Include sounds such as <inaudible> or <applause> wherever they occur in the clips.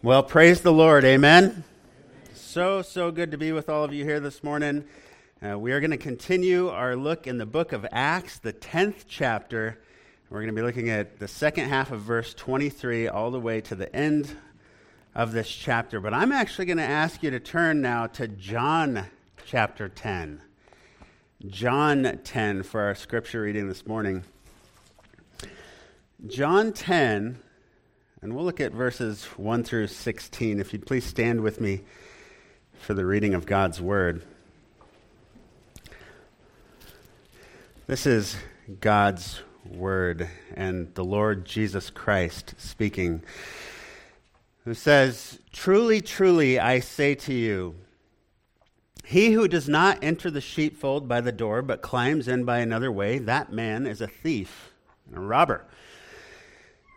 Well, praise the Lord. Amen. So, so good to be with all of you here this morning. Uh, we are going to continue our look in the book of Acts, the 10th chapter. We're going to be looking at the second half of verse 23 all the way to the end of this chapter. But I'm actually going to ask you to turn now to John chapter 10. John 10 for our scripture reading this morning. John 10 and we'll look at verses 1 through 16. If you'd please stand with me for the reading of God's Word. This is God's Word and the Lord Jesus Christ speaking, who says, Truly, truly, I say to you, he who does not enter the sheepfold by the door, but climbs in by another way, that man is a thief and a robber.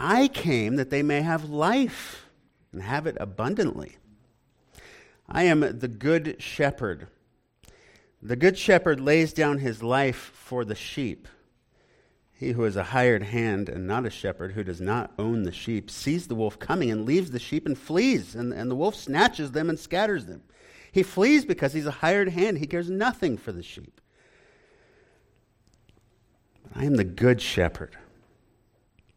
I came that they may have life and have it abundantly. I am the good shepherd. The good shepherd lays down his life for the sheep. He who is a hired hand and not a shepherd, who does not own the sheep, sees the wolf coming and leaves the sheep and flees, and, and the wolf snatches them and scatters them. He flees because he's a hired hand. He cares nothing for the sheep. I am the good shepherd.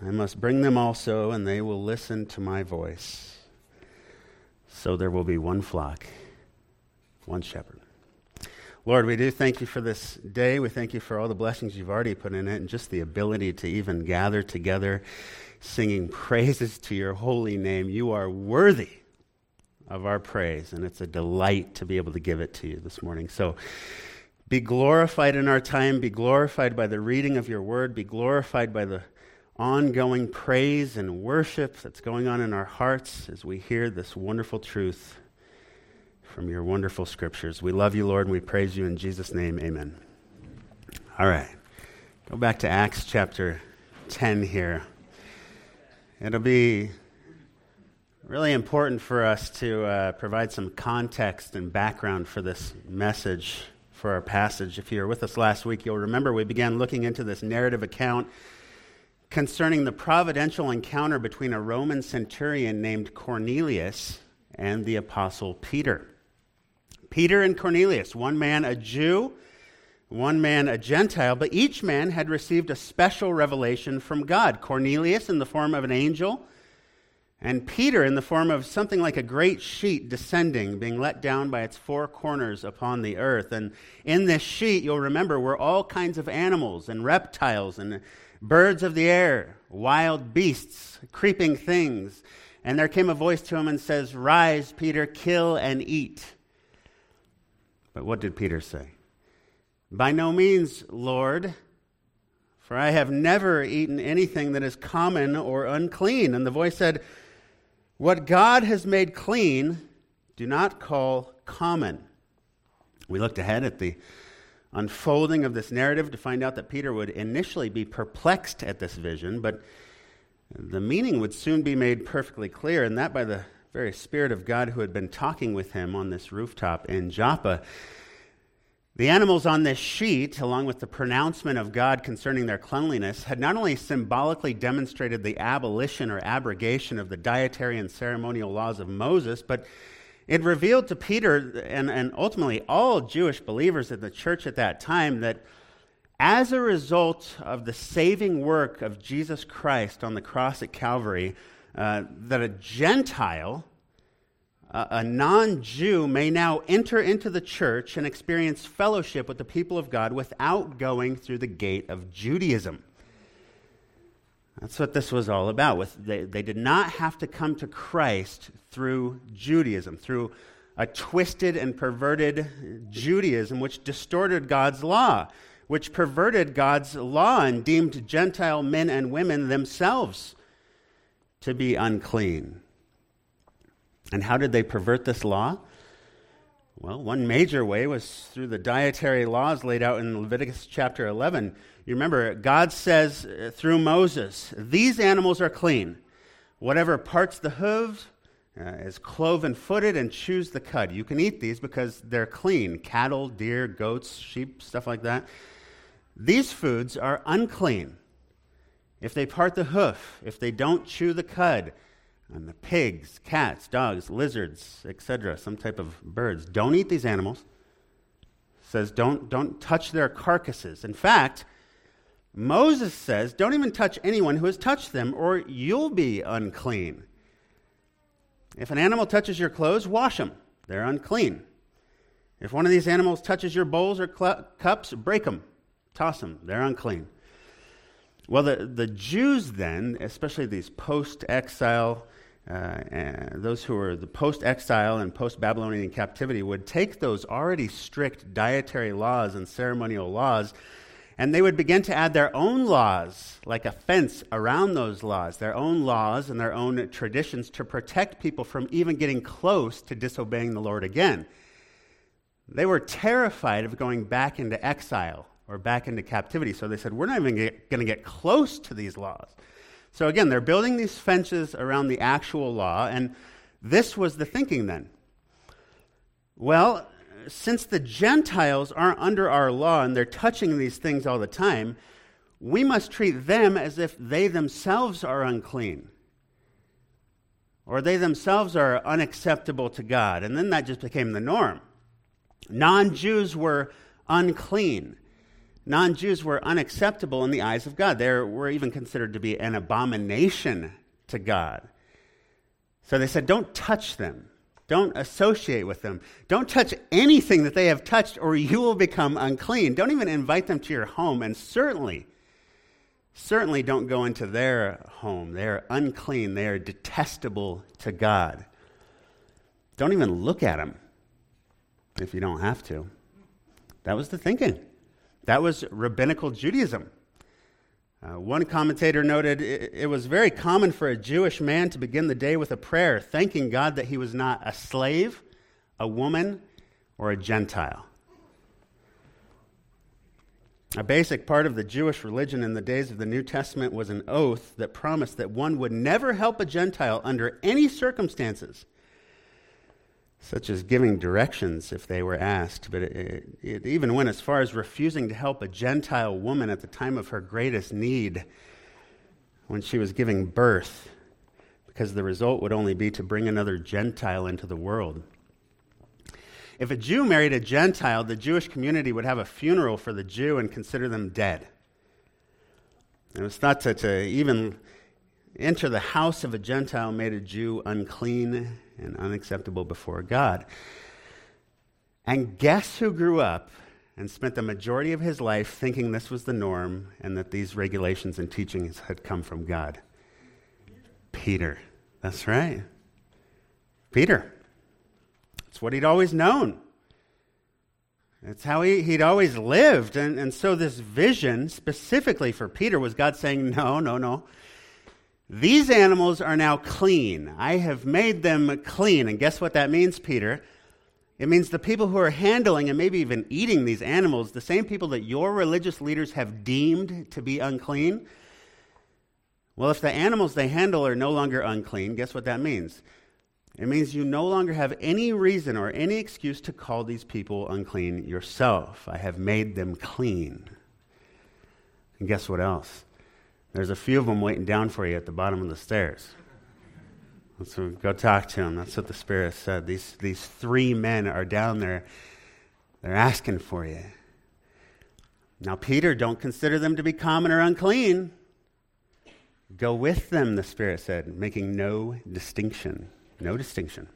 I must bring them also, and they will listen to my voice. So there will be one flock, one shepherd. Lord, we do thank you for this day. We thank you for all the blessings you've already put in it and just the ability to even gather together singing <laughs> praises to your holy name. You are worthy of our praise, and it's a delight to be able to give it to you this morning. So be glorified in our time, be glorified by the reading of your word, be glorified by the ongoing praise and worship that's going on in our hearts as we hear this wonderful truth from your wonderful scriptures. We love you, Lord, and we praise you in Jesus' name. Amen. All right. Go back to Acts chapter 10 here. It'll be really important for us to uh, provide some context and background for this message for our passage. If you were with us last week, you'll remember we began looking into this narrative account concerning the providential encounter between a Roman centurion named Cornelius and the apostle Peter. Peter and Cornelius, one man a Jew, one man a Gentile, but each man had received a special revelation from God. Cornelius in the form of an angel, and Peter in the form of something like a great sheet descending, being let down by its four corners upon the earth. And in this sheet, you'll remember, were all kinds of animals and reptiles and birds of the air, wild beasts, creeping things. And there came a voice to him and says, Rise, Peter, kill and eat. But what did Peter say? By no means, Lord, for I have never eaten anything that is common or unclean. And the voice said, What God has made clean, do not call common. We looked ahead at the unfolding of this narrative to find out that Peter would initially be perplexed at this vision, but the meaning would soon be made perfectly clear, and that by the very Spirit of God who had been talking with him on this rooftop in Joppa. The animals on this sheet, along with the pronouncement of God concerning their cleanliness, had not only symbolically demonstrated the abolition or abrogation of the dietary and ceremonial laws of Moses, but it revealed to Peter and, and ultimately all Jewish believers in the church at that time that as a result of the saving work of Jesus Christ on the cross at Calvary, uh, that a Gentile, a non Jew, may now enter into the church and experience fellowship with the people of God without going through the gate of Judaism. That's what this was all about. With, they, they did not have to come to Christ through Judaism, through a twisted and perverted Judaism which distorted God's law, which perverted God's law and deemed Gentile men and women themselves to be unclean. And how did they pervert this law? Well, one major way was through the dietary laws laid out in Leviticus chapter 11. You remember, God says uh, through Moses, These animals are clean. Whatever parts the hooves uh, is cloven footed and chews the cud. You can eat these because they're clean cattle, deer, goats, sheep, stuff like that. These foods are unclean. If they part the hoof, if they don't chew the cud, and the pigs, cats, dogs, lizards, etc., some type of birds, don't eat these animals. It says don't, don't touch their carcasses. In fact, Moses says, don't even touch anyone who has touched them, or you'll be unclean. If an animal touches your clothes, wash them. They're unclean. If one of these animals touches your bowls or cl- cups, break them, toss them. They're unclean. Well, the, the Jews then, especially these post exile, uh, those who were the post exile and post Babylonian captivity, would take those already strict dietary laws and ceremonial laws and they would begin to add their own laws, like a fence around those laws, their own laws and their own traditions to protect people from even getting close to disobeying the Lord again. They were terrified of going back into exile or back into captivity. So they said, We're not even going to get close to these laws. So again, they're building these fences around the actual law, and this was the thinking then. Well, since the Gentiles aren't under our law and they're touching these things all the time, we must treat them as if they themselves are unclean or they themselves are unacceptable to God. And then that just became the norm. Non Jews were unclean non Jews were unacceptable in the eyes of God. They were even considered to be an abomination to God. So they said, Don't touch them. Don't associate with them. Don't touch anything that they have touched, or you will become unclean. Don't even invite them to your home. And certainly, certainly don't go into their home. They are unclean. They are detestable to God. Don't even look at them if you don't have to. That was the thinking. That was rabbinical Judaism. Uh, one commentator noted it, it, was very common for a Jewish man to begin the day with a prayer, thanking God that he was not a slave, a woman, or a Gentile. A basic part of the Jewish religion in the days of the New Testament was an oath that promised that one would never help a Gentile under any circumstances such as giving directions if they were asked, but it, it, even went as far as refusing to help a Gentile woman at the time of her greatest need when she was giving birth, because the result would only be to bring another Gentile into the world. If a Jew married a Gentile, the Jewish community would have a funeral for the Jew and consider them dead. It was thought to, to even enter the house of a Gentile made a Jew unclean and unacceptable before God. And guess who grew up and spent the majority of his life thinking this was the norm and that these regulations and teachings had come from God? Peter. That's right. Peter. It's what he'd always known. It's how he, he'd always lived. And, and so, this vision, specifically for Peter, was God saying, No, no, no. These animals are now clean. I have made them clean. And guess what that means, Peter? It means the people who are handling and maybe even eating these animals, the same people that your religious leaders have deemed to be unclean. Well, if the animals they handle are no longer unclean, guess what that means? It means you no longer have any reason or any excuse to call these people unclean yourself. I have made them clean. And guess what else? There's a few of them waiting down for you at the bottom of the stairs. So go talk to them. That's what the Spirit said. These, these three men are down there. They're asking for you. Now, Peter, don't consider them to be common or unclean. Go with them, the Spirit said, making no distinction. No distinction.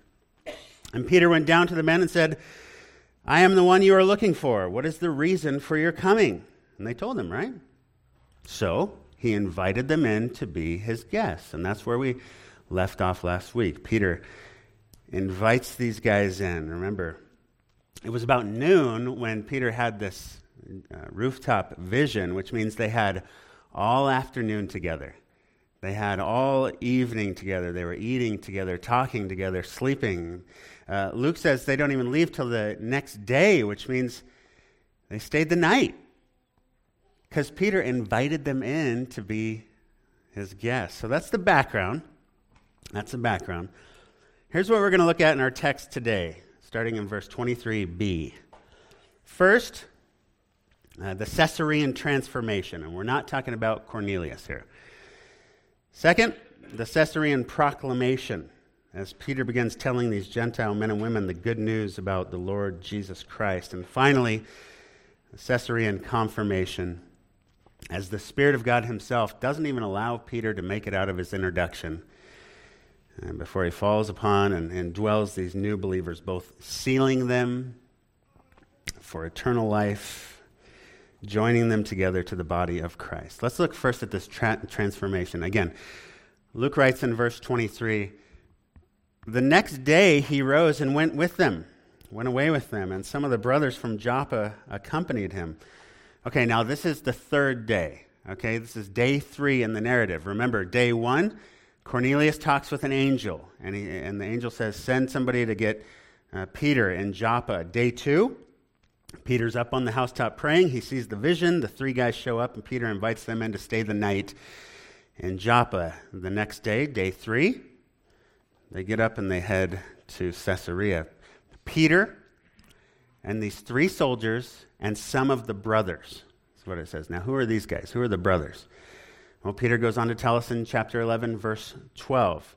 And Peter went down to the men and said, I am the one you are looking for. What is the reason for your coming? And they told him, right? So he invited them in to be his guests. And that's where we left off last week. Peter invites these guys in. Remember, it was about noon when Peter had this uh, rooftop vision, which means they had all afternoon together. They had all evening together. They were eating together, talking together, sleeping. Uh, Luke says they don't even leave till the next day, which means they stayed the night. Because Peter invited them in to be his guests. So that's the background. That's the background. Here's what we're going to look at in our text today, starting in verse 23b. First, uh, the Caesarean transformation. And we're not talking about Cornelius here. Second, the Caesarean proclamation, as Peter begins telling these Gentile men and women the good news about the Lord Jesus Christ. And finally, the Caesarean confirmation, as the Spirit of God Himself doesn't even allow Peter to make it out of his introduction. And before he falls upon and, and dwells these new believers, both sealing them for eternal life joining them together to the body of Christ. Let's look first at this tra- transformation. Again, Luke writes in verse 23 The next day he rose and went with them, went away with them, and some of the brothers from Joppa accompanied him. Okay, now this is the third day. Okay, this is day three in the narrative. Remember, day one, Cornelius talks with an angel, and, he, and the angel says, Send somebody to get uh, Peter in Joppa. Day two, Peter's up on the housetop praying. He sees the vision. The three guys show up, and Peter invites them in to stay the night in Joppa. The next day, day three, they get up and they head to Caesarea. Peter and these three soldiers and some of the brothers. That's what it says. Now, who are these guys? Who are the brothers? Well, Peter goes on to tell us in chapter 11, verse 12.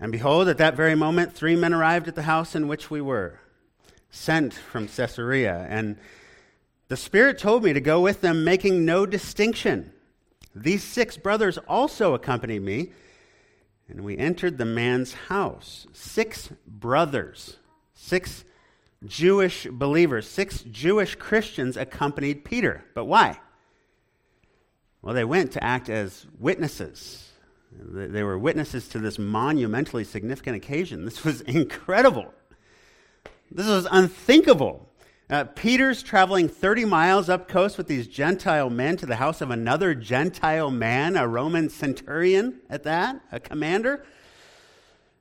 And behold, at that very moment, three men arrived at the house in which we were sent from Caesarea. And the Spirit told me to go with them, making no distinction. These six brothers also accompanied me, and we entered the man's house. Six brothers, six Jewish believers, six Jewish Christians accompanied Peter. But why? Well, they went to act as witnesses. They were witnesses to this monumentally significant occasion. This was <laughs> incredible. This was unthinkable. Uh, Peter's traveling 30 miles up coast with these Gentile men to the house of another Gentile man, a Roman centurion at that, a commander.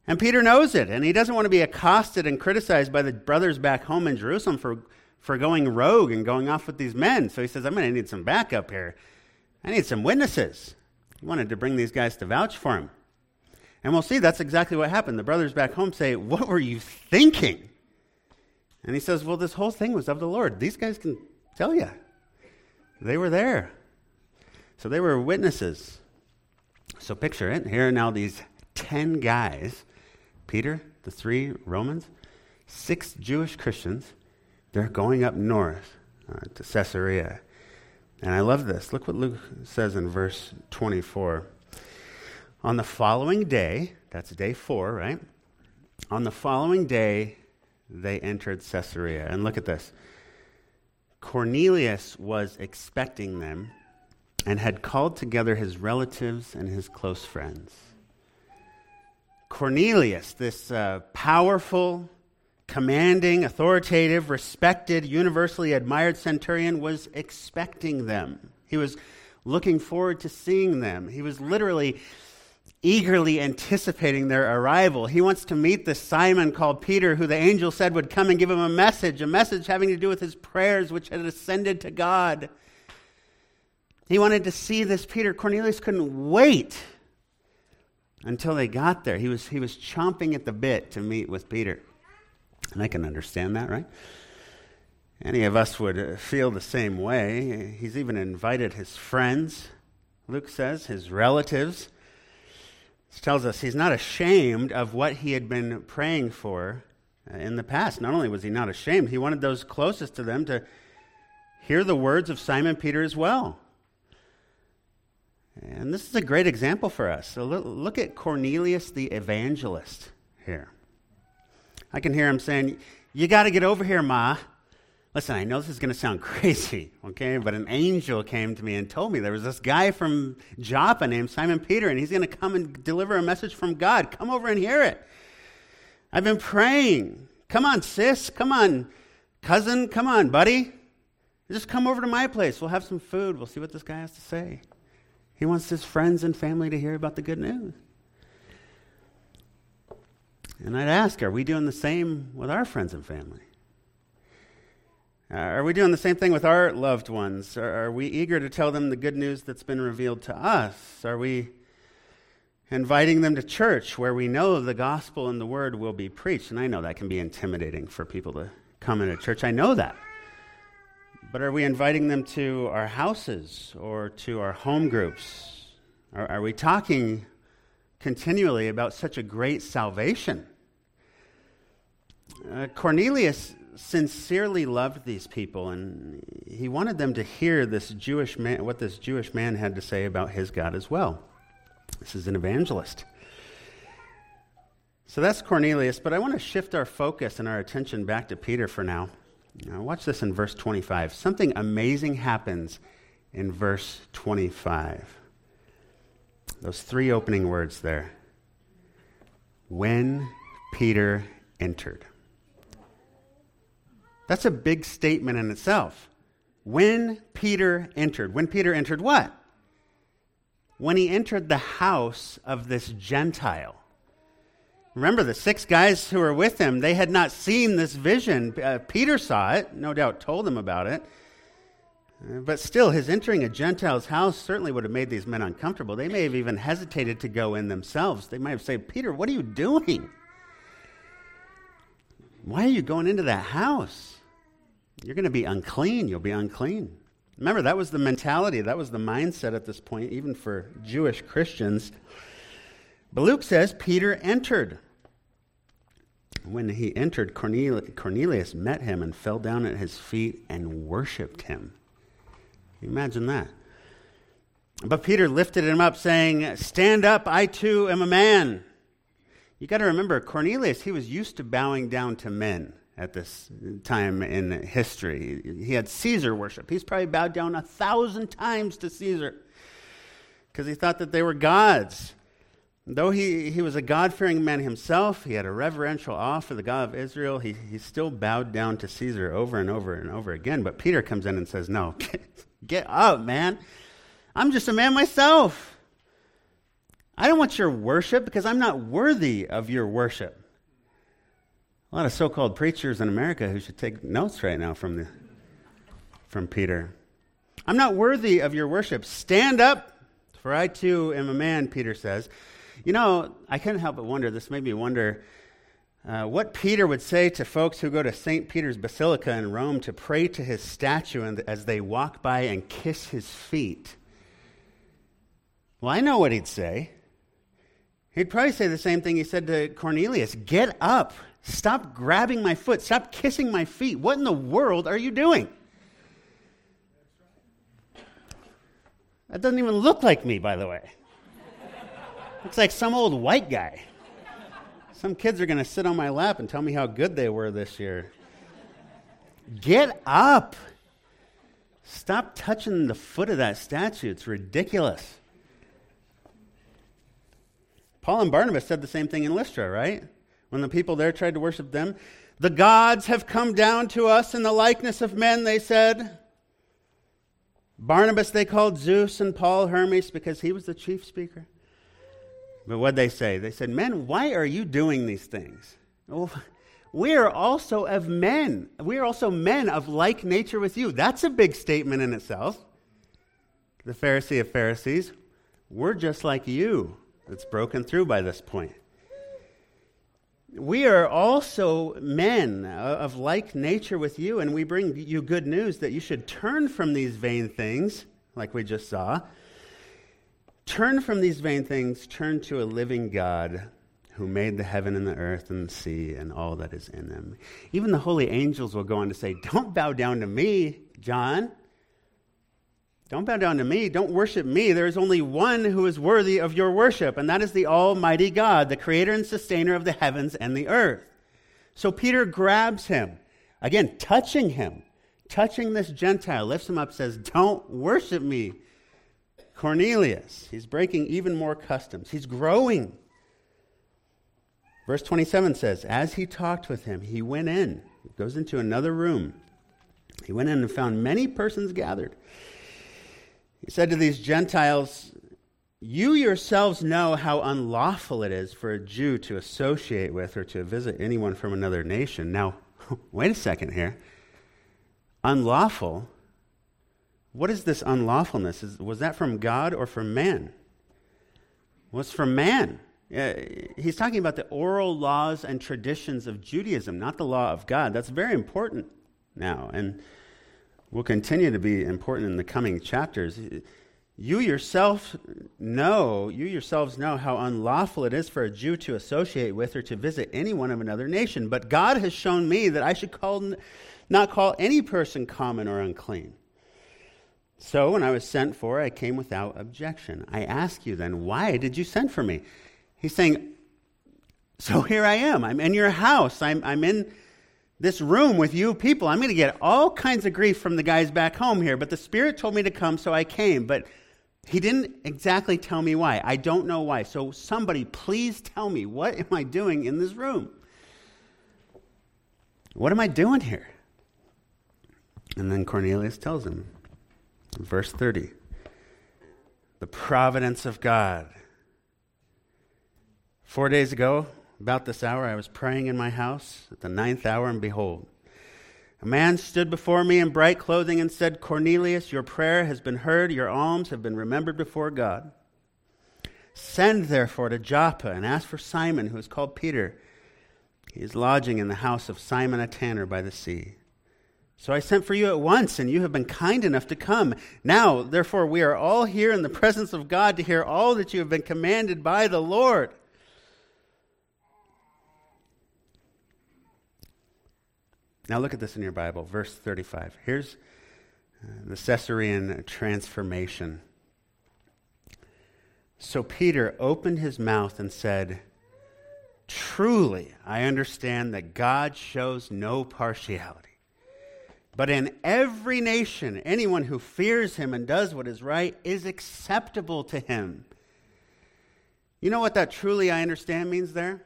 And Peter knows it, and he doesn't want to be accosted and criticized by the brothers back home in Jerusalem for, for going rogue and going off with these men. So he says, I'm going to need some backup here. I need some witnesses. He wanted to bring these guys to vouch for him. And we'll see that's exactly what happened. The brothers back home say, What were you thinking? And he says, Well, this whole thing was of the Lord. These guys can tell you. They were there. So they were witnesses. So picture it. Here are now these 10 guys Peter, the three Romans, six Jewish Christians. They're going up north uh, to Caesarea. And I love this. Look what Luke says in verse 24. On the following day, that's day four, right? On the following day, they entered Caesarea. And look at this Cornelius was expecting them and had called together his relatives and his close friends. Cornelius, this uh, powerful, commanding, authoritative, respected, universally admired centurion, was expecting them. He was looking forward to seeing them. He was literally eagerly anticipating their arrival. He wants to meet this Simon called Peter, who the angel said would come and give him a message, a message having to do with his prayers, which had ascended to God. He wanted to see this Peter. Cornelius couldn't wait. Until they got there. He was, he was chomping at the bit to meet with Peter. And I can understand that, right? Any of us would uh, feel the same way. He's even invited his friends, Luke says, his relatives. This tells us he's not ashamed of what he had been praying for uh, in the past. Not only was he not ashamed, he wanted those closest to them to hear the words of Simon Peter as well. And this is a great example for us. So look at Cornelius the evangelist here. I can hear him saying, You got to get over here, Ma. Listen, I know this is going to sound <laughs> crazy, okay? But an angel came to me and told me there was this guy from Joppa named Simon Peter, and he's going to come and deliver a message from God. Come over and hear it. I've been praying. Come on, sis. Come on, cousin. Come on, buddy. Just come over to my place. We'll have some food. We'll see what this guy has to say. He wants his friends and family to hear about the good news. And I'd ask, are we doing the same with our friends and family? Are we doing the same thing with our loved ones? Are we eager to tell them the good news that's been revealed to us? Are we inviting them to church where we know the gospel and the word will be preached? And I know that can be intimidating for people to come into church. I know that. But are we inviting them to our houses or to our home groups? Are, are we talking continually about such a great salvation? Uh, Cornelius sincerely loved these people, and he wanted them to hear this Jewish man, what this Jewish man had to say about his God as well. This is an evangelist. So that's Cornelius, but I want to shift our focus and our attention back to Peter for now. Now, watch this in verse 25. Something amazing happens in verse 25. Those three opening words there. When Peter entered. That's a big statement in itself. When Peter entered. When Peter entered what? When he entered the house of this Gentile. Remember, the six guys who were with him, they had not seen this vision. Uh, Peter saw it, no doubt told them about it. Uh, but still, his entering a Gentile's house certainly would have made these men uncomfortable. They may have even hesitated to go in themselves. They might have said, Peter, what are you doing? Why are you going into that house? You're going to be unclean. You'll be unclean. Remember, that was the mentality, that was the mindset at this point, even for Jewish Christians. But Luke says Peter entered. When he entered, Cornelius met him and fell down at his feet and worshiped him. Imagine that. But Peter lifted him up, saying, Stand up, I too am a man. You got to remember, Cornelius, he was used to bowing down to men at this time in history. He had Caesar worship. He's probably bowed down a thousand times to Caesar because he thought that they were gods. Though he, he was a God fearing man himself, he had a reverential awe for the God of Israel, he, he still bowed down to Caesar over and over and over again. But Peter comes in and says, No, <laughs> get, up, man. I'm just a man myself. I don't want your worship because I'm not worthy of your worship. A lot of so called preachers in America who should take notes right now from, the, from Peter. I'm not worthy of your worship. Stand up, for I too am a man, Peter says. You know, I couldn't help but wonder, this made me wonder uh, what Peter would say to folks who go to St. Peter's Basilica in Rome to pray to his statue and, as they walk by and kiss his feet. Well, I know what he'd say. He'd probably say the same thing he said to Cornelius Get up. Stop grabbing my foot. Stop kissing my feet. What in the world are you doing? That doesn't even look like me, by the way. Looks like some old white guy. Some kids are going to sit on my lap and tell me how good they were this year. Get up. Stop touching the foot of that statue. It's ridiculous. Paul and Barnabas said the same thing in Lystra, right? When the people there tried to worship them. The gods have come down to us in the likeness of men, they said. Barnabas they called Zeus and Paul Hermes because he was the chief speaker. But what they say? They said, Men, why are you doing these things? Well, <laughs> we are also of men. We are also men of like nature with you. That's a big statement in itself. The Pharisee of Pharisees, we're just like you. It's broken through by this point. We are also men of like nature with you, and we bring you good news that you should turn from these vain things, like we just saw. Turn from these vain things, turn to a living God who made the heaven and the earth and the sea and all that is in them. Even the holy angels will go on to say, Don't bow down to me, John. Don't bow down to me. Don't worship me. There is only one who is worthy of your worship, and that is the Almighty God, the creator and sustainer of the heavens and the earth. So Peter grabs him, again, touching him, touching this Gentile, lifts him up, says, Don't worship me. Cornelius, he's breaking even more customs. He's growing. Verse 27 says, As he talked with him, he went in, he goes into another room. He went in and found many persons gathered. He said to these Gentiles, You yourselves know how unlawful it is for a Jew to associate with or to visit anyone from another nation. Now, <laughs> wait a second here. Unlawful? What is this unlawfulness? Is, was that from God or from man? Was from man. Uh, he's talking about the oral laws and traditions of Judaism, not the law of God. That's very important now, and will continue to be important in the coming chapters. You yourself know, you yourselves know how unlawful it is for a Jew to associate with or to visit anyone of another nation. But God has shown me that I should call, not call any person common or unclean. So when I was sent for, I came without objection. I ask you then, why did you send for me? He's saying, So here I am. I'm in your house. I'm, I'm in this room with you people. I'm going to get all kinds of grief from the guys back home here, but the Spirit told me to come, so I came. But He didn't exactly tell me why. I don't know why. So somebody, please tell me, what am I doing in this room? What am I doing here? And then Cornelius tells him, verse 30, the providence of God Four days ago, about this hour, I was praying in my house at the ninth hour, and behold, a man stood before me in bright clothing and said, Cornelius, your prayer has been heard, your alms have been remembered before God. Send therefore to Joppa and ask for Simon, who is called Peter. He is lodging in the house of Simon a tanner by the sea. So I sent for you at once, and you have been kind enough to come. Now, therefore, we are all here in the presence of God to hear all that you have been commanded by the Lord. Now look at this in your Bible, verse 35. Here's uh, the Caesarean transformation. So Peter opened his mouth and said, Truly, I understand that God shows no partiality. But in every nation, anyone who fears him and does what is right is acceptable to him. You know what that truly I understand means there?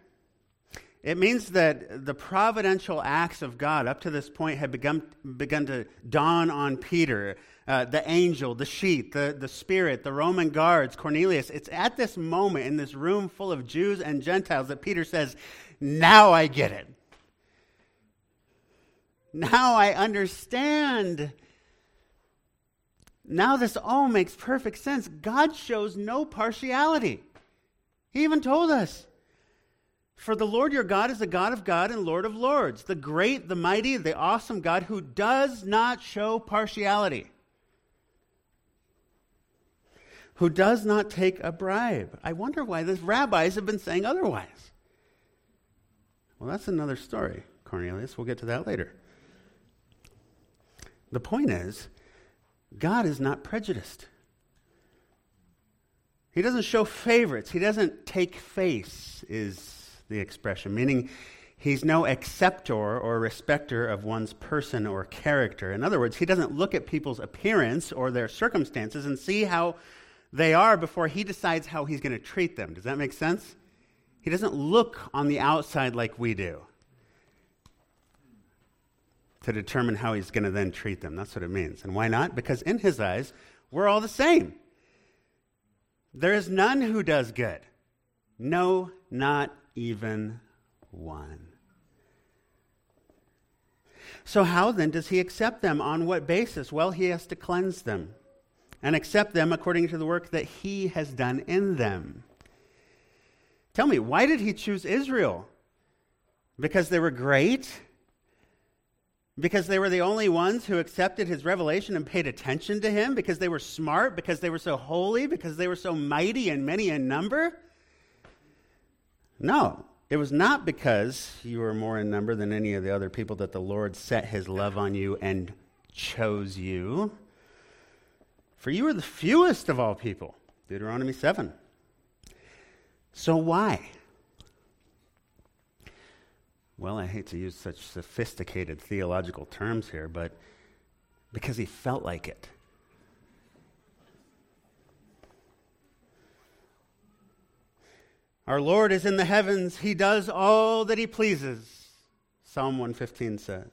It means that the providential acts of God up to this point had begun, begun to dawn on Peter, uh, the angel, the sheet, the, the spirit, the Roman guards, Cornelius. It's at this moment in this room full of Jews and Gentiles that Peter says, Now I get it. Now I understand. Now this all makes perfect sense. God shows no partiality. He even told us. For the Lord your God is the God of God and Lord of lords, the great, the mighty, the awesome God who does not show partiality, who does not take a bribe. I wonder why the rabbis have been saying otherwise. Well, that's another story, Cornelius. We'll get to that later. The point is, God is not prejudiced. He doesn't show favorites. He doesn't take face, is the expression, meaning he's no acceptor or respecter of one's person or character. In other words, he doesn't look at people's appearance or their circumstances and see how they are before he decides how he's going to treat them. Does that make sense? He doesn't look on the outside like we do to determine how he's going to then treat them. That's what it means. And why not? Because in his eyes, we're all the same. There is none who does good. No, not even one. So, how then does he accept them? On what basis? Well, he has to cleanse them and accept them according to the work that he has done in them. Tell me, why did he choose Israel? Because they were great? Because they were the only ones who accepted his revelation and paid attention to him? Because they were smart? Because they were so holy? Because they were so mighty and many in number? No. It was not because you were more in number than any of the other people that the Lord set his love on you and chose you. For you were the fewest of all people. Deuteronomy 7. So why? Well, I hate to use such sophisticated theological terms here, but because he felt like it. Our Lord is in the heavens. He does all that he pleases, Psalm 115 says.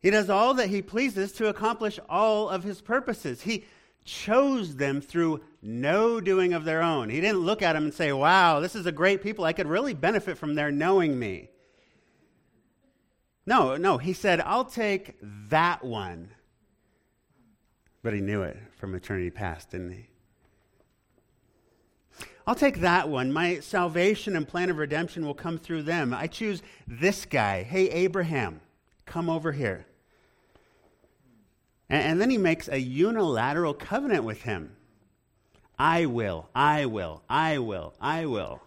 He does all that he pleases to accomplish all of his purposes. He chose them through no doing of their own. He didn't look at them and say, Wow, this is a great people. I could really benefit from their knowing me. No, no. He said, I'll take that one. But he knew it from eternity past, didn't he? I'll take that one. My salvation and plan of redemption will come through them. I choose this guy. Hey, Abraham, come over here. And, and then he makes a unilateral covenant with him. I will, I will, I will, I will.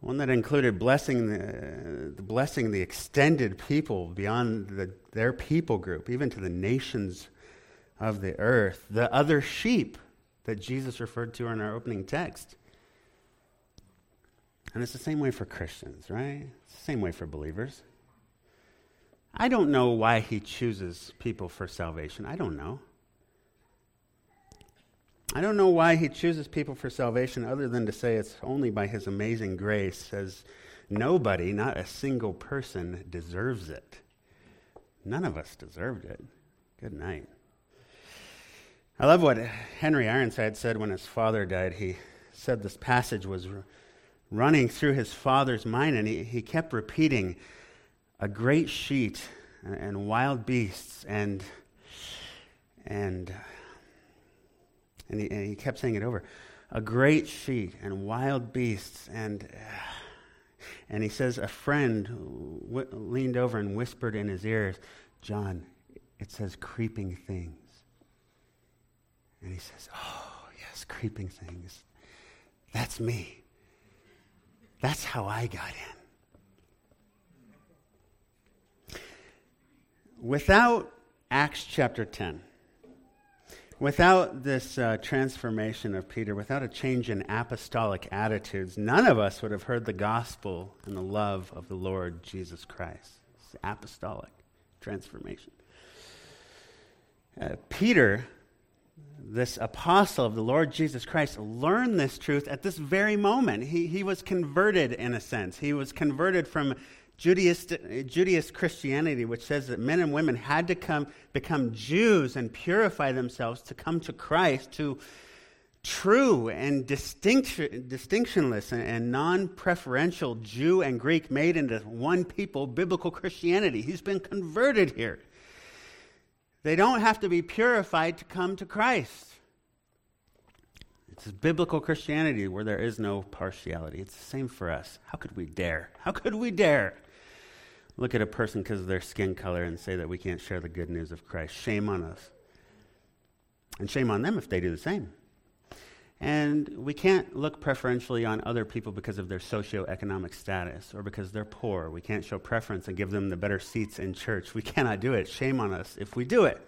One that included blessing the, blessing the extended people beyond the, their people group, even to the nations of the earth, the other sheep that Jesus referred to in our opening text. And it's the same way for Christians, right? It's the same way for believers. I don't know why he chooses people for salvation. I don't know. I don't know why he chooses people for salvation other than to say it's only by his amazing grace, as nobody, not a single person, deserves it. None of us deserved it. Good night. I love what Henry Ironside said when his father died. He said this passage was running through his father's mind, and he, he kept repeating, a great sheet and wild beasts and and and he, and he kept saying it over. A great sheet and wild beasts and and he says a friend w- leaned over and whispered in his ears john it says creeping things. And he says oh yes creeping things. That's me. That's how i got in without Acts chapter 10, without this uh, transformation of Peter, without a change in apostolic attitudes, none of us would have heard the gospel and the love of the Lord Jesus Christ. It's apostolic transformation. Uh, Peter, this apostle of the Lord Jesus Christ, learned this truth at this very moment. He, he was converted, in a sense. He was converted from Judaist, Judaist Christianity, which says that men and women had to come, become Jews and purify themselves to come to Christ, to true and distinction, distinctionless and, and non preferential Jew and Greek made into one people, biblical Christianity. He's been converted here. They don't have to be purified to come to Christ. It's biblical Christianity where there is no partiality. It's the same for us. How could we dare? How could we dare look at a person because of their skin color and say that we can't share the good news of Christ? Shame on us. And shame on them if they do the same. And we can't look preferentially on other people because of their socioeconomic status or because they're poor. We can't show preference and give them the better seats in church. We cannot do it. Shame on us if we do it.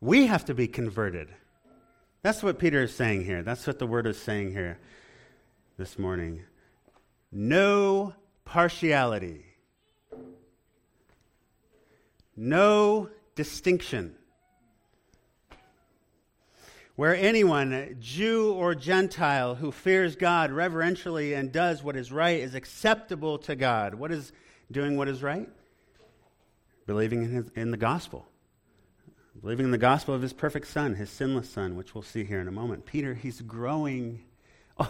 We have to be converted. That's what Peter is saying here. That's what the word is saying here this morning. No partiality, no distinction. Where anyone, Jew or Gentile, who fears God reverentially and does what is right is acceptable to God. What is doing what is right? Believing in, his, in the gospel believing in the gospel of his perfect son, his sinless son, which we'll see here in a moment. Peter, he's growing. <laughs>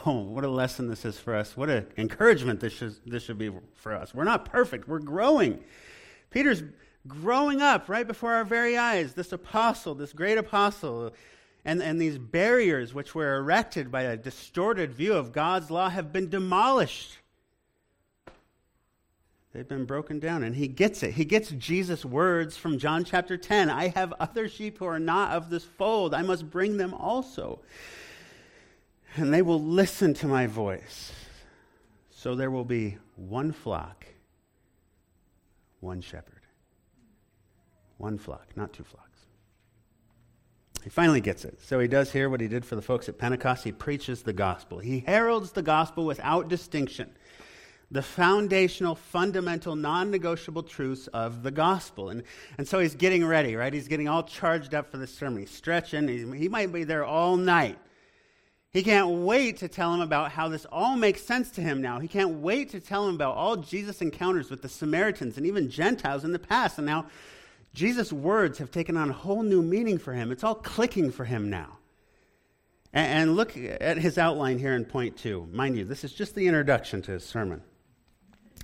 Oh, what a lesson this is for us. What an encouragement this should, this should be for us. We're not perfect, we're growing. Peter's growing up right before our very eyes. This apostle, this great apostle, and, and these barriers which were erected by a distorted view of God's law have been demolished. They've been broken down, and he gets it. He gets Jesus' words from John chapter 10 I have other sheep who are not of this fold. I must bring them also. And they will listen to my voice. So there will be one flock, one shepherd. One flock, not two flocks. He finally gets it. So he does hear what he did for the folks at Pentecost. He preaches the gospel, he heralds the gospel without distinction the foundational, fundamental, non negotiable truths of the gospel. And, and so he's getting ready, right? He's getting all charged up for the sermon. He's stretching. He might be there all night. He can't wait to tell him about how this all makes sense to him now. He can't wait to tell him about all Jesus' encounters with the Samaritans and even Gentiles in the past. And now Jesus' words have taken on a whole new meaning for him. It's all clicking for him now. And, and look at his outline here in point two. Mind you, this is just the introduction to his sermon.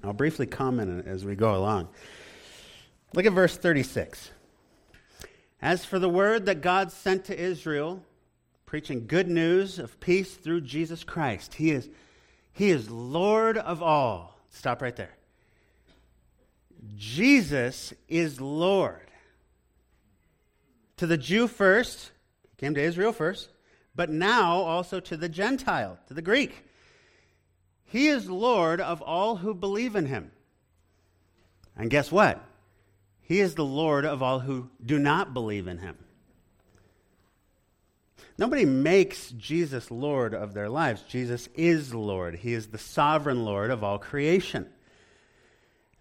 I'll briefly comment as we go along. Look at verse 36. As for the word that God sent to Israel, preaching good news of peace through Jesus Christ, he is, he is Lord of all. Stop right there. Jesus is Lord. To the Jew first, came to Israel first, but now also to the Gentile, to the Greek. He is Lord of all who believe in him. And guess what? He is the Lord of all who do not believe in him. Nobody makes Jesus Lord of their lives. Jesus is Lord. He is the sovereign Lord of all creation.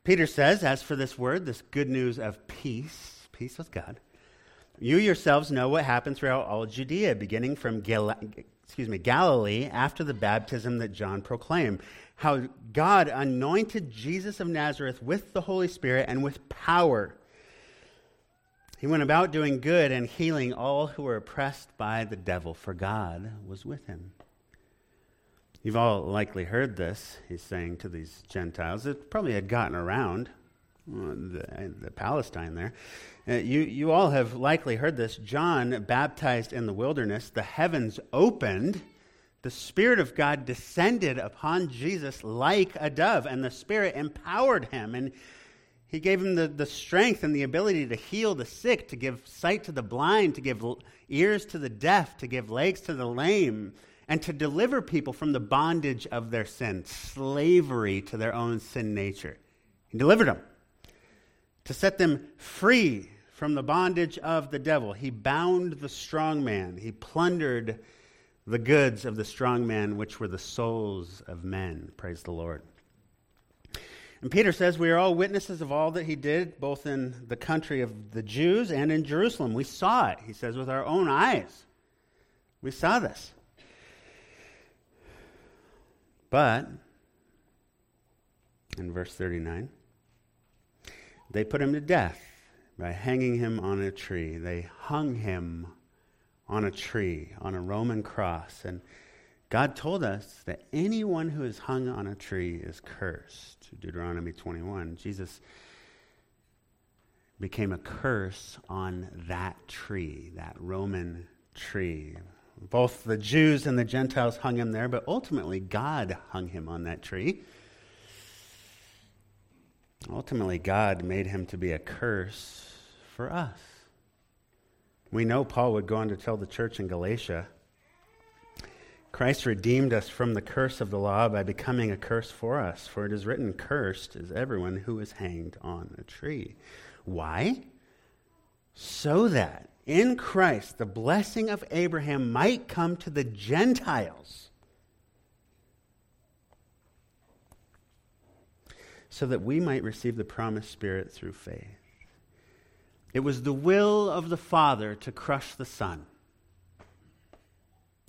Peter says, as for this word, this good news of peace, peace with God, you yourselves know what happened throughout all Judea, beginning from Gal- excuse me, Galilee after the baptism that John proclaimed. How God anointed Jesus of Nazareth with the Holy Spirit and with power. He went about doing good and healing all who were oppressed by the devil, for God was with him. You've all likely heard this, he's saying to these Gentiles. It probably had gotten around uh, the, the Palestine there. Uh, you, you all have likely heard this. John baptized in the wilderness, the heavens opened, the Spirit of God descended upon Jesus like a dove, and the Spirit empowered him. And he gave him the, the strength and the ability to heal the sick, to give sight to the blind, to give ears to the deaf, to give legs to the lame, and to deliver people from the bondage of their sin, slavery to their own sin nature. He delivered them to set them free from the bondage of the devil. He bound the strong man, he plundered the goods of the strong man, which were the souls of men. Praise the Lord. And Peter says, We are all witnesses of all that he did, both in the country of the Jews and in Jerusalem. We saw it, he says, with our own eyes. We saw this. But, in verse 39, they put him to death by hanging him on a tree. They hung him on a tree, on a Roman cross. And God told us that anyone who is hung on a tree is cursed. Deuteronomy 21. Jesus became a curse on that tree, that Roman tree. Both the Jews and the Gentiles hung him there, but ultimately God hung him on that tree. Ultimately, God made him to be a curse for us. We know Paul would go on to tell the church in Galatia Christ redeemed us from the curse of the law by becoming a curse for us. For it is written, Cursed is everyone who is hanged on a tree. Why? So that in Christ the blessing of Abraham might come to the Gentiles so that we might receive the promised Spirit through faith. It was the will of the Father to crush the Son.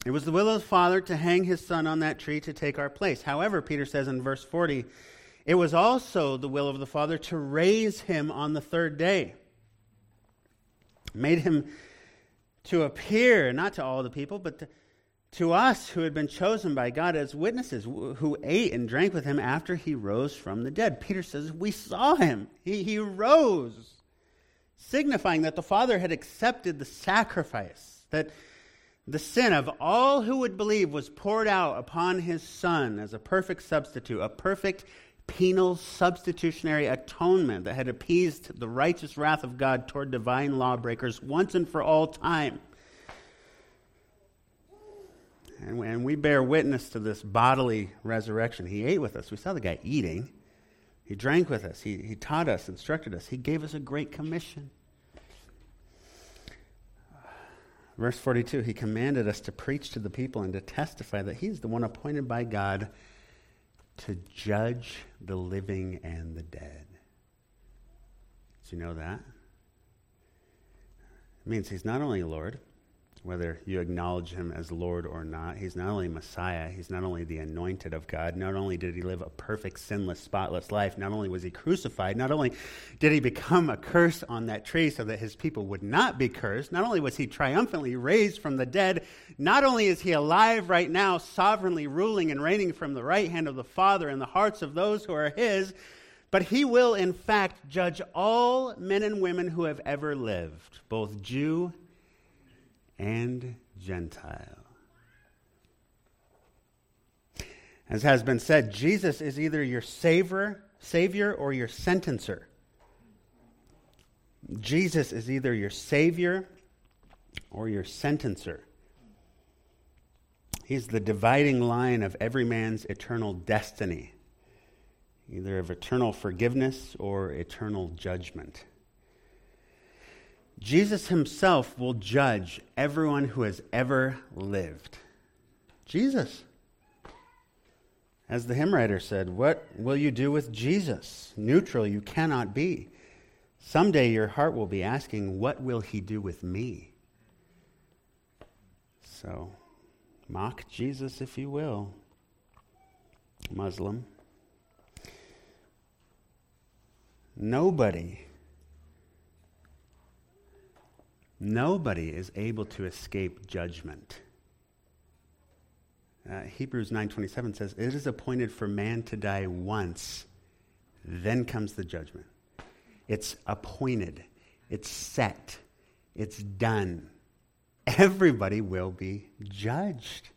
It was the will of the Father to hang his Son on that tree to take our place. However, Peter says in verse 40, it was also the will of the Father to raise him on the third day. Made him to appear, not to all the people, but to, to us who had been chosen by God as witnesses, who ate and drank with him after he rose from the dead. Peter says, We saw him. He, he rose, signifying that the Father had accepted the sacrifice, that, the sin of all who would believe was poured out upon his Son as a perfect substitute, a perfect penal substitutionary atonement that had appeased the righteous wrath of God toward divine lawbreakers once and for all time. And, we bear witness to this bodily resurrection. He ate with us. We saw the guy eating. He drank with us. He, he taught us, instructed us. He gave us a great commission. Verse 42 He commanded us to preach to the people and to testify that He's the one appointed by God to judge the living and the dead. Do you know that? It means He's not only Lord, whether you acknowledge him as Lord or not. He's not only Messiah, he's not only the anointed of God, not only did he live a perfect, sinless, spotless life, not only was he crucified, not only did he become a curse on that tree so that his people would not be cursed, not only was he triumphantly raised from the dead, not only is he alive right now, sovereignly ruling and reigning from the right hand of the Father in the hearts of those who are his. But he will, in fact, judge all men and women who have ever lived, both Jew and Gentile. As has been said, Jesus is either your savior, savior or your sentencer. Jesus is either your savior or your sentencer. He's the dividing line of every man's eternal destiny, either of eternal forgiveness or eternal judgment. Jesus himself will judge everyone who has ever lived. Jesus. As the hymn writer said, What will you do with Jesus? Neutral you cannot be. Someday your heart will be asking, What will he do with me? So, mock Jesus if you will, Muslim. Nobody Nobody is able to escape judgment. Uh, Hebrews 9:27 says, "It is appointed for man to die once, then comes the judgment." It's appointed. It's set. It's done. Everybody will be judged.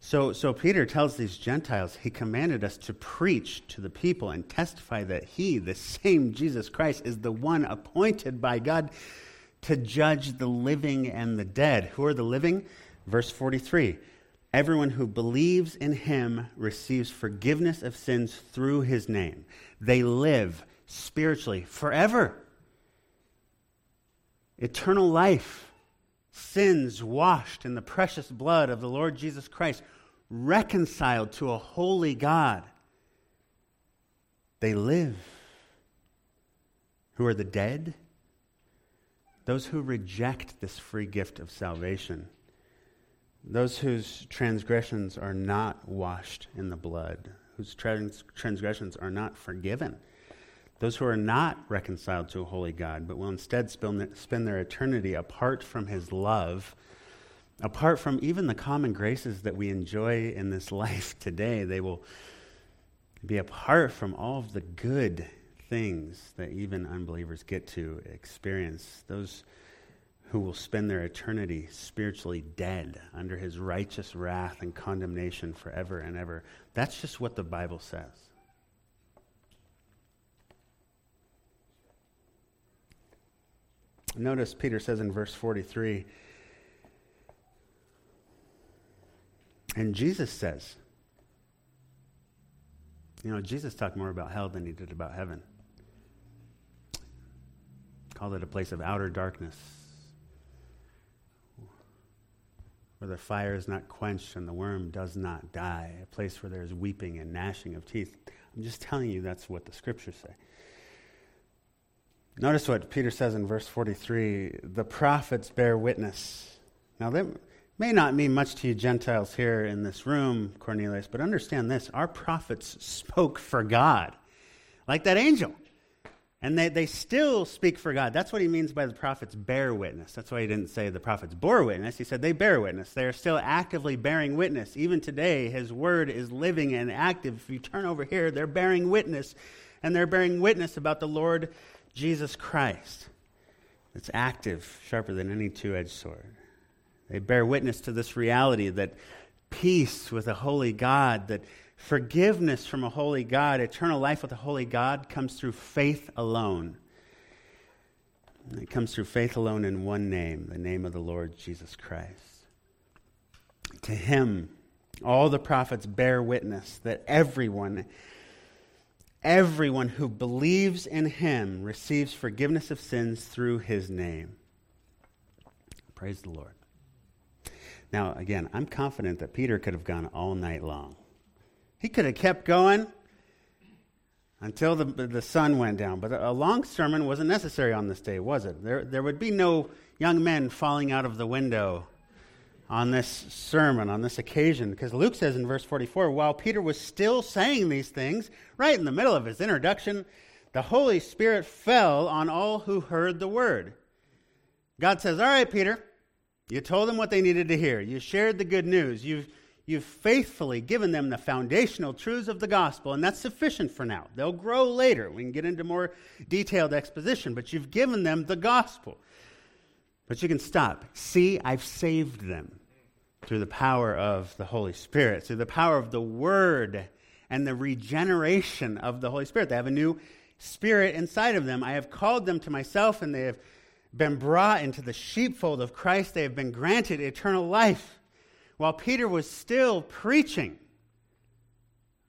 So, so Peter tells these Gentiles, he commanded us to preach to the people and testify that he, the same Jesus Christ, is the one appointed by God to judge the living and the dead. Who are the living? Verse 43 Everyone who believes in him receives forgiveness of sins through his name. They live spiritually forever. Eternal life, sins washed in the precious blood of the Lord Jesus Christ, reconciled to a holy God. They live. Who are the dead? Those who reject this free gift of salvation, those whose transgressions are not washed in the blood, whose trans- transgressions are not forgiven, those who are not reconciled to a holy God, but will instead spend, spend their eternity apart from his love, apart from even the common graces that we enjoy in this <laughs> life today, they will be apart from all of the good things that even unbelievers get to experience. Those who will spend their eternity spiritually dead under his righteous wrath and condemnation forever and ever. That's just what the Bible says. Notice Peter says in verse 43, and Jesus says, you know, Jesus talked more about hell than he did about heaven called it a place of outer darkness, where the fire is not quenched and the worm does not die, a place where there is weeping and gnashing of teeth. I'm just telling you that's what the scriptures say. Notice what Peter says in verse 43 the prophets bear witness. Now, that may not mean much to you Gentiles here in this room, Cornelius, but understand this our prophets spoke for God, like that angel. And they, they still speak for God. That's what he means by the prophets bear witness. That's why he didn't say the prophets bore witness. He said they bear witness. They are still actively bearing witness. Even today, his word is living and active. If you turn over here, they're bearing witness. And they're bearing witness about the Lord Jesus Christ. It's active, sharper than any two edged sword. They bear witness to this reality that peace with a holy God, that forgiveness from a holy God, eternal life with a holy God comes through faith alone. It comes through faith alone in one name, the name of the Lord Jesus Christ. To him, all the prophets bear witness that everyone, everyone who believes in him receives forgiveness of sins through his name. Praise the Lord. Now, again, I'm confident that Peter could have gone all night long. He could have kept going until the, the sun went down. But a long sermon wasn't necessary on this day, was it? There, there would be no young men falling out of the window on this sermon, on this occasion, because Luke says in verse 44 while Peter was still saying these things, right in the middle of his introduction, the Holy Spirit fell on all who heard the word. God says, All right, Peter, you told them what they needed to hear. You shared the good news. You've, you've faithfully given them the foundational truths of the gospel, and that's sufficient for now. They'll grow later. We can get into more detailed exposition, but you've given them the gospel. But you can stop. See, I've saved them through the power of the Holy Spirit, through the power of the Word and the regeneration of the Holy Spirit. They have a new spirit inside of them. I have called them to myself, and they have been brought into the sheepfold of Christ, they have been granted eternal life. While Peter was still preaching,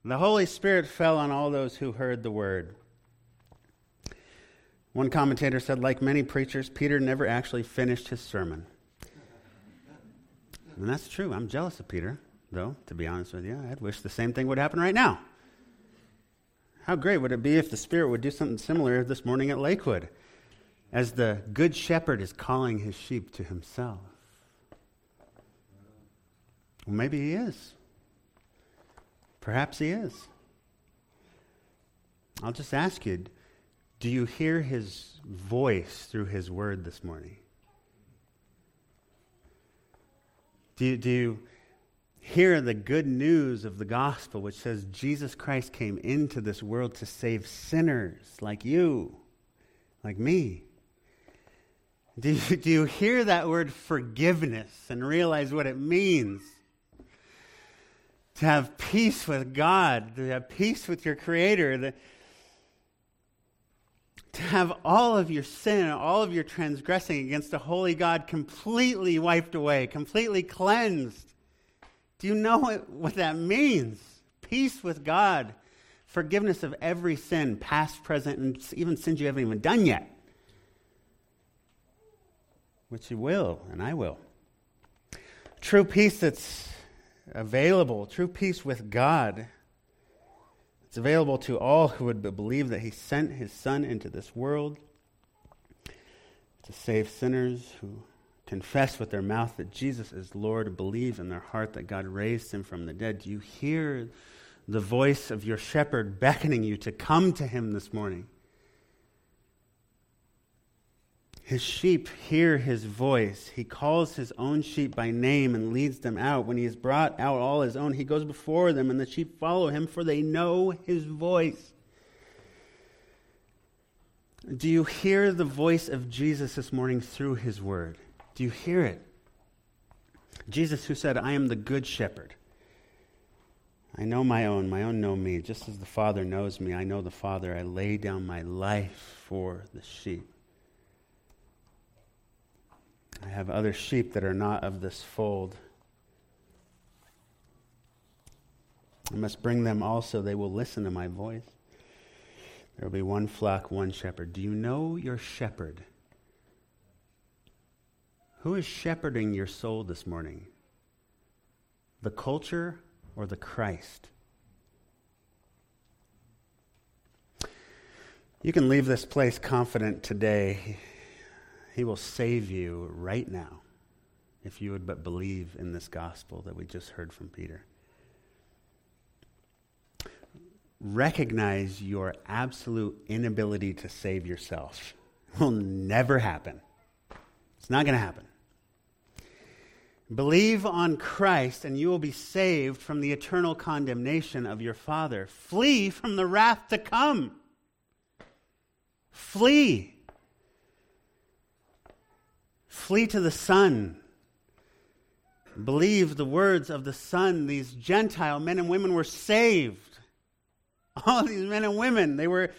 the Holy Spirit fell on all those who heard the word. One commentator said, like many preachers, Peter never actually finished his sermon. And that's true. I'm jealous of Peter, though, to be honest with you. I'd wish the same thing would happen right now. How great would it be if the Spirit would do something similar this morning at Lakewood? as the good shepherd is calling his sheep to himself. Well, maybe he is. Perhaps he is. I'll just ask you do you hear his voice through his word this morning? Do you, do you hear the good news of the gospel, which says Jesus Christ came into this world to save sinners like you, like me? Do you, do you hear that word forgiveness and realize what it means? To have peace with God, to have peace with your Creator, the, to have all of your sin, all of your transgressing against a holy God completely wiped away, completely cleansed. Do you know what, what that means? Peace with God, forgiveness of every sin, past, present, and even sins you haven't even done yet which you will, and I will. True peace that's available, true peace with God. It's available to all who would believe that He sent His Son into this world to save sinners who confess with their mouth that Jesus is Lord, believe in their heart that God raised Him from the dead. Do you hear the voice of your shepherd beckoning you to come to Him this morning? His sheep hear his voice. He calls his own sheep by name and leads them out. When he has brought out all his own, he goes before them, and the sheep follow him, for they know his voice. Do you hear the voice of Jesus this morning through his word? Do you hear it? Jesus, who said, I am the good shepherd. I know my own, my own know me. Just as the Father knows me, I know the Father. I lay down my life for the sheep. I have other sheep that are not of this fold. I must bring them also. They will listen to my voice. There will be one flock, one shepherd. Do you know your shepherd? Who is shepherding your soul this morning? The culture or the Christ? You can leave this place confident today he will save you right now if you would but believe in this gospel that we just heard from Peter. Recognize your absolute inability to save yourself. It will never happen. It's not going to happen. Believe on Christ, and you will be saved from the eternal condemnation of your Father. Flee from the wrath to come. Flee. Flee to the Son. Believe the words of the Son, these Gentile men and women were saved. <laughs> All these men and women, they were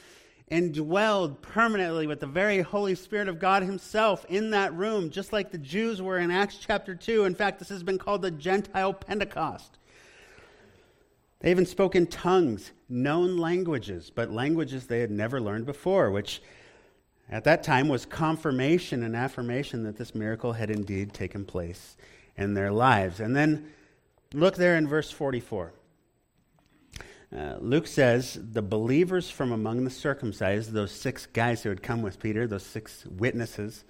indwelled permanently with the very Holy Spirit of God Himself in that room, just like the Jews were in Acts chapter 2. In fact, this has been called the Gentile Pentecost. They even spoke in tongues, known languages, but languages they had never learned before, which at that time was confirmation and affirmation that this miracle had indeed taken place in their lives. And then look there in verse 44. Uh, Luke says the believers from among the circumcised, those six guys who had come with Peter, those six witnesses,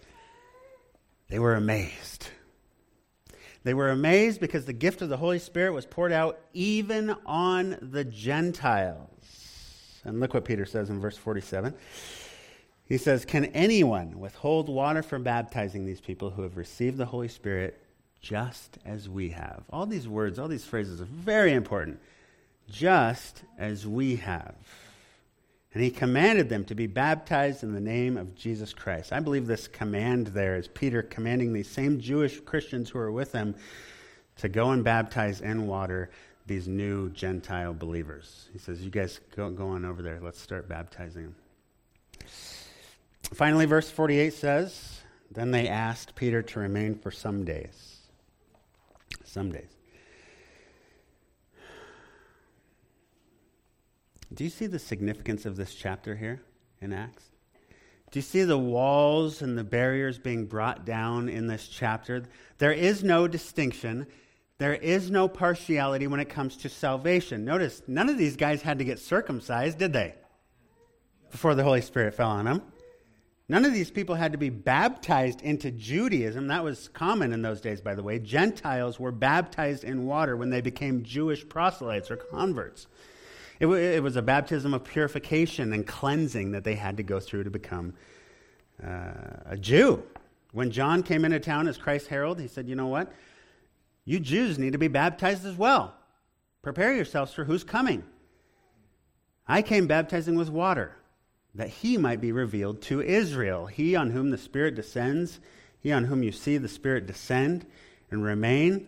they were amazed. They were amazed because the gift of the Holy Spirit was poured out even on the Gentiles. And look what Peter says in verse 47. He says, Can anyone withhold water from baptizing these people who have received the Holy Spirit just as we have? All these words, all these phrases are very important just as we have. And he commanded them to be baptized in the name of Jesus Christ. I believe this command there is Peter commanding these same Jewish Christians who are with him to go and baptize in water these new Gentile believers. He says, You guys go, go on over there. Let's start baptizing them. Finally, verse 48 says, Then they asked Peter to remain for some days. Some days. Do you see the significance of this chapter here in Acts? Do you see the walls and the barriers being brought down in this chapter? There is no distinction. There is no partiality when it comes to salvation. Notice, none of these guys had to get circumcised, did they? Before the Holy Spirit fell on them. None of these people had to be baptized into Judaism. That was common in those days, by the way. Gentiles were baptized in water when they became Jewish proselytes or converts. It, w- it was a baptism of purification and cleansing that they had to go through to become uh, a Jew. When John came into town as Christ's herald, he said, You know what? You Jews need to be baptized as well. Prepare yourselves for who's coming. I came baptizing with water, that he might be revealed to Israel. He on whom the Spirit descends, he on whom you see the Spirit descend and remain.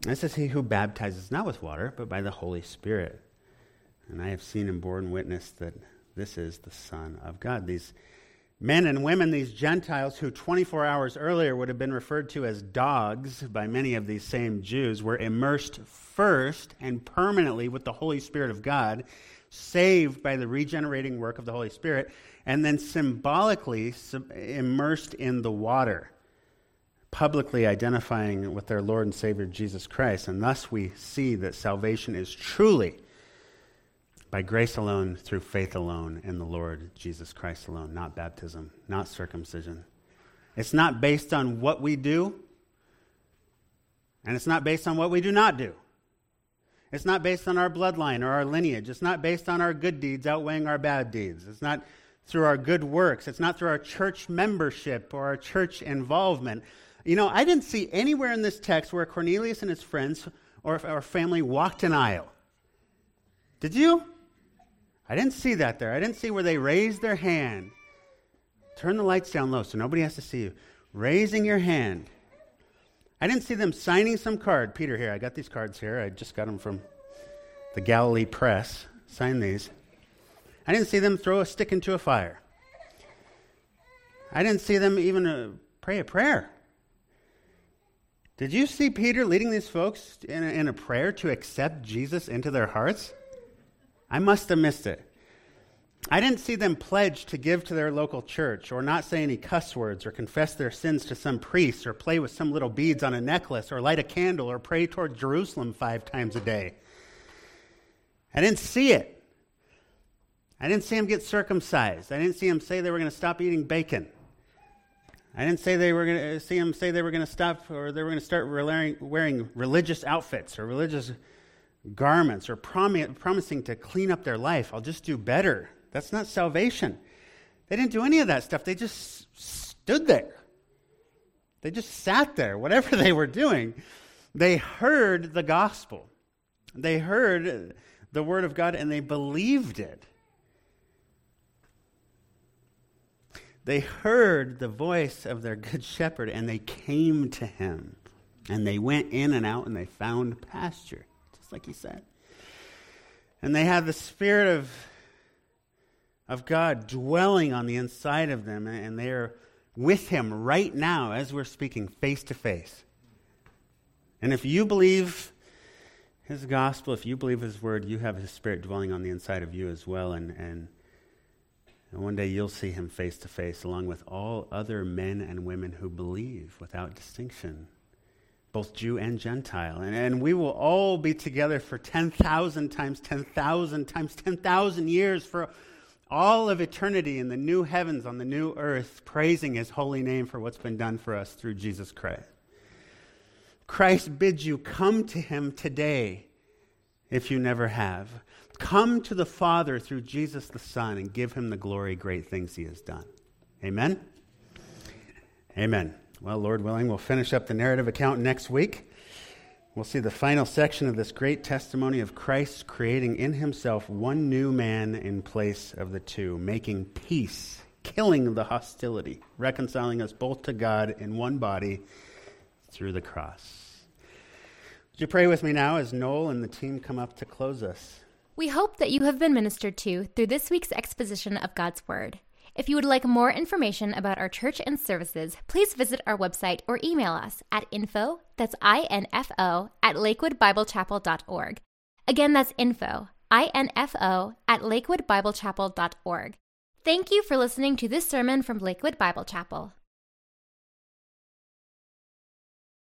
This is he who baptizes not with water, but by the Holy Spirit. And I have seen and borne witness that this is the Son of God. These men and women, these Gentiles who 24 hours earlier would have been referred to as dogs by many of these same Jews, were immersed first and permanently with the Holy Spirit of God, saved by the regenerating work of the Holy Spirit, and then symbolically immersed in the water, publicly identifying with their Lord and Savior Jesus Christ. And thus we see that salvation is truly by grace alone, through faith alone, in the Lord Jesus Christ alone, not baptism, not circumcision. It's not based on what we do, and it's not based on what we do not do. It's not based on our bloodline or our lineage. It's not based on our good deeds outweighing our bad deeds. It's not through our good works. It's not through our church membership or our church involvement. You know, I didn't see anywhere in this text where Cornelius and his friends or, or family walked an aisle. Did you? I didn't see that there. I didn't see where they raised their hand. Turn the lights down low so nobody has to see you. Raising your hand. I didn't see them signing some card. Peter, here, I got these cards here. I just got them from the Galilee Press. Sign these. I didn't see them throw a stick into a fire. I didn't see them even uh, pray a prayer. Did you see Peter leading these folks in a, in a prayer to accept Jesus into their hearts? I must have missed it. I didn't see them pledge to give to their local church, or not say any cuss words, or confess their sins to some priest, or play with some little beads on a necklace, or light a candle, or pray toward Jerusalem five times a day. I didn't see it. I didn't see them get circumcised. I didn't see them say they were going to stop eating bacon. I didn't say they were going to uh, see them say they were going to stop or they were going to start wearing, religious outfits or religious garments or prom- promising to clean up their life. I'll just do better. That's not salvation. They didn't do any of that stuff. They just stood there. They just sat there, whatever <laughs> they were doing. They heard the gospel. They heard the word of God and they believed it. They heard the voice of their good shepherd and they came to him. And they went in and out and they found pasture, just like he said. And they had the Spirit of, of God dwelling on the inside of them, and they are with Him right now as we're speaking, face to face. And if you believe His gospel, if you believe His word, you have His Spirit dwelling on the inside of you as well. And, and, and one day you'll see Him face to face, along with all other men and women who believe without distinction both Jew and Gentile. And, and we will all be together for 10,000 times 10,000 times 10,000 years for all of eternity in the new heavens on the new earth, praising his holy name for what's been done for us through Jesus Christ. Christ bids you come to him today if you never have. Come to the Father through Jesus the Son and give him the glory, great things he has done. Amen? Amen. Well, Lord willing, we'll finish up the narrative account next week. We'll see the final section of this great testimony of Christ creating in himself one new man in place of the two, making peace, killing the hostility, reconciling us both to God in one body through the cross. Would you pray with me now as Noel and the team come up to close us? We hope that you have been ministered to through this week's exposition of God's Word. If you would like more information about our church and services, please visit our website or email us at info, that's I-N-F-O, at lakewoodbiblechapel.org. Again, that's info, I-N-F-O, at lakewoodbiblechapel.org. Thank you for listening to this sermon from Lakewood Bible Chapel.